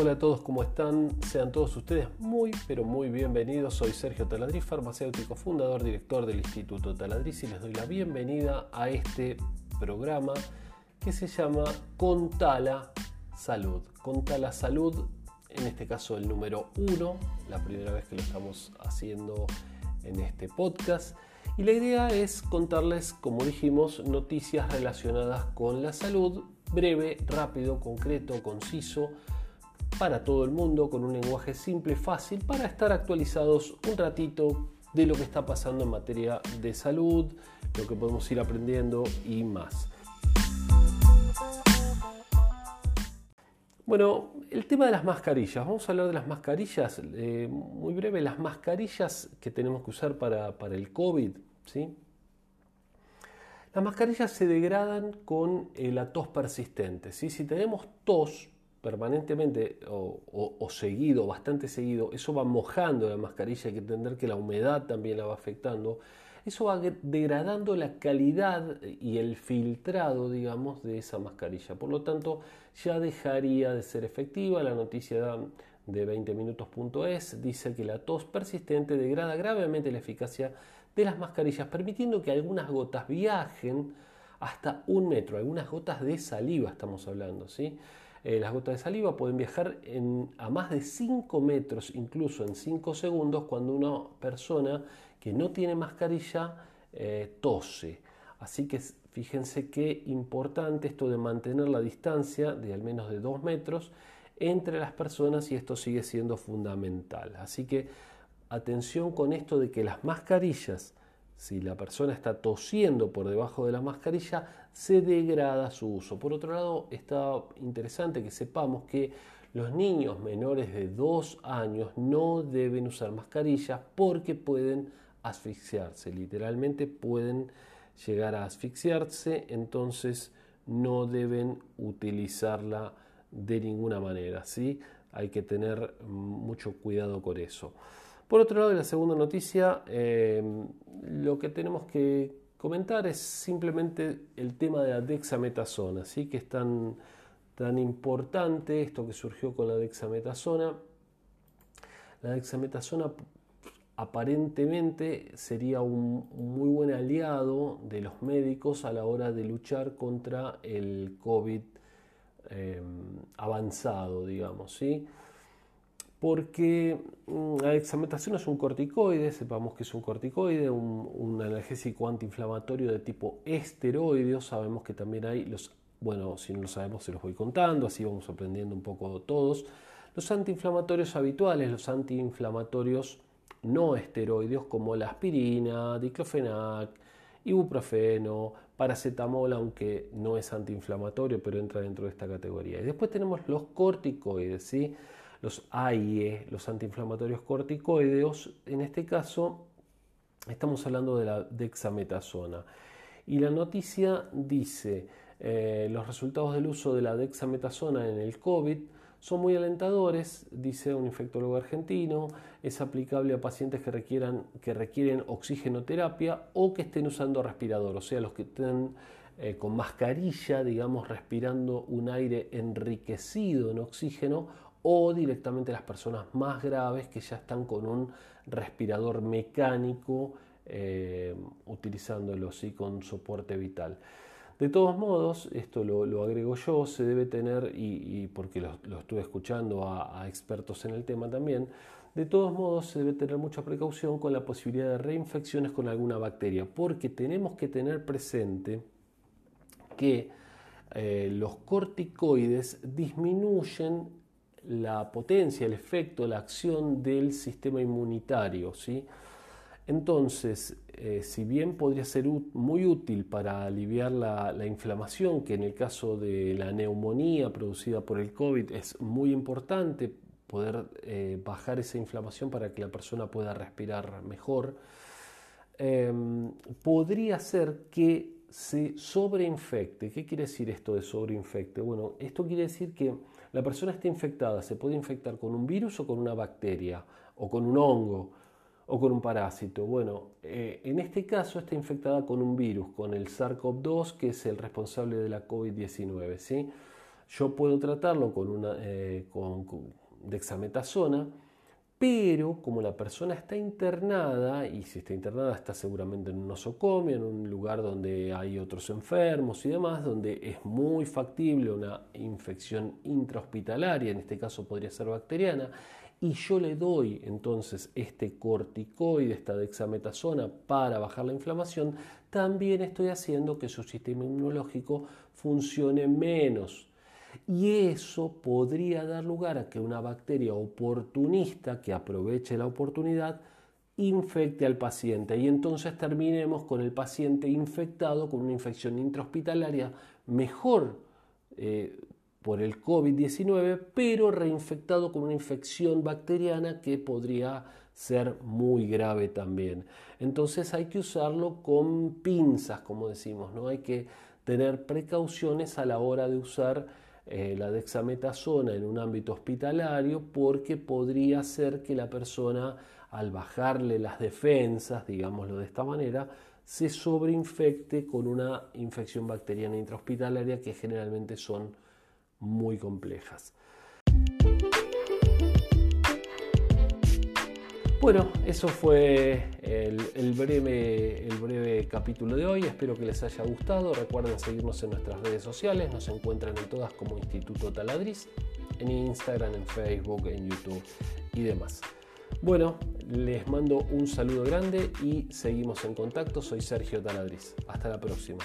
Hola a todos, ¿cómo están? Sean todos ustedes muy, pero muy bienvenidos. Soy Sergio Taladriz, farmacéutico, fundador, director del Instituto Taladriz y les doy la bienvenida a este programa que se llama Contala Salud. Contala Salud, en este caso el número uno, la primera vez que lo estamos haciendo en este podcast. Y la idea es contarles, como dijimos, noticias relacionadas con la salud, breve, rápido, concreto, conciso, para todo el mundo, con un lenguaje simple, fácil, para estar actualizados un ratito de lo que está pasando en materia de salud, lo que podemos ir aprendiendo y más. Bueno, el tema de las mascarillas. Vamos a hablar de las mascarillas. Eh, muy breve, las mascarillas que tenemos que usar para, el COVID. ¿sí? Las mascarillas se degradan con la tos persistente. ¿sí? Si tenemos tos permanentemente o, seguido, bastante seguido, eso va mojando la mascarilla, hay que entender que la humedad también la va afectando, eso va degradando la calidad y el filtrado, digamos, de esa mascarilla. Por lo tanto, ya dejaría de ser efectiva. La noticia de 20minutos.es dice que la tos persistente degrada gravemente la eficacia de las mascarillas, permitiendo que algunas gotas viajen hasta un metro, algunas gotas de saliva estamos hablando, ¿sí? Eh, las gotas de saliva pueden viajar a más de 5 metros, incluso en 5 segundos, cuando una persona que no tiene mascarilla eh, tose. Así que fíjense qué importante esto de mantener la distancia de al menos de 2 metros entre las personas y esto sigue siendo fundamental. Así que atención con esto de que las mascarillas si la persona está tosiendo por debajo de la mascarilla, se degrada su uso. Por otro lado, está interesante que sepamos que los niños menores de 2 años no deben usar mascarillas porque pueden asfixiarse, literalmente pueden llegar a asfixiarse, entonces no deben utilizarla de ninguna manera, ¿sí? Hay que tener mucho cuidado con eso. Por otro lado, en la segunda noticia, eh, lo que tenemos que comentar es simplemente el tema de la dexametasona, ¿sí? que es tan, tan importante esto que surgió con la dexametasona. La dexametasona aparentemente sería un muy buen aliado de los médicos a la hora de luchar contra el COVID eh, avanzado, digamos, ¿sí? Porque mm, la dexametasona es un corticoide, sepamos que es un corticoide, un, analgésico antiinflamatorio de tipo esteroideo, sabemos que también hay los, bueno, si no lo sabemos se los voy contando, así vamos aprendiendo un poco todos, los antiinflamatorios habituales, los antiinflamatorios no esteroideos como la aspirina, diclofenac, ibuprofeno, paracetamol, aunque no es antiinflamatorio, pero entra dentro de esta categoría. Y después tenemos los corticoides, ¿sí? Los AIE, los antiinflamatorios corticoideos, en este caso estamos hablando de la dexametasona. Y la noticia dice, eh, los resultados del uso de la dexametasona en el COVID son muy alentadores, dice un infectólogo argentino, es aplicable a pacientes que, requieran, que requieren oxigenoterapia o que estén usando respirador, o sea, los que estén eh, con mascarilla, digamos, respirando un aire enriquecido en oxígeno o directamente las personas más graves que ya están con un respirador mecánico eh, utilizándolo ¿sí? con soporte vital. De todos modos, esto lo, agrego yo, se debe tener, y, porque lo, estuve escuchando a, expertos en el tema también, de todos modos se debe tener mucha precaución con la posibilidad de reinfecciones con alguna bacteria, porque tenemos que tener presente que eh, los corticoides disminuyen la potencia, el efecto, la acción del sistema inmunitario. ¿sí? Entonces, eh, si bien podría ser muy útil para aliviar la, inflamación, que en el caso de la neumonía producida por el COVID es muy importante poder eh, bajar esa inflamación para que la persona pueda respirar mejor, em, podría ser que se sobreinfecte. ¿Qué quiere decir esto de sobreinfecte? Bueno, esto quiere decir que la persona está infectada, se puede infectar con un virus o con una bacteria, o con un hongo, o con un parásito. Bueno, eh, en este caso está infectada con un virus, con el SARS-CoV-2, que es el responsable de la COVID-19. ¿sí? Yo puedo tratarlo con, una, eh, con dexametasona, pero como la persona está internada, y si está internada está seguramente en un nosocomio, en un lugar donde hay otros enfermos y demás, donde es muy factible una infección intrahospitalaria, en este caso podría ser bacteriana, y yo le doy entonces este corticoide, esta dexametasona para bajar la inflamación, también estoy haciendo que su sistema inmunológico funcione menos y eso podría dar lugar a que una bacteria oportunista que aproveche la oportunidad infecte al paciente y entonces terminemos con el paciente infectado con una infección intrahospitalaria mejor eh, por el COVID-19, pero reinfectado con una infección bacteriana que podría ser muy grave también. Entonces hay que usarlo con pinzas, como decimos, ¿no? Hay que tener precauciones a la hora de usar eh, la dexametasona en un ámbito hospitalario porque podría ser que la persona al bajarle las defensas, digámoslo de esta manera, se sobreinfecte con una infección bacteriana intrahospitalaria que generalmente son muy complejas. Bueno, eso fue el, breve, el, breve, capítulo de hoy. Espero que les haya gustado. Recuerden seguirnos en nuestras redes sociales. Nos encuentran en todas como Instituto Taladriz, en Instagram, en Facebook, en YouTube y demás. Bueno, les mando un saludo grande y seguimos en contacto. Soy Sergio Taladriz. Hasta la próxima.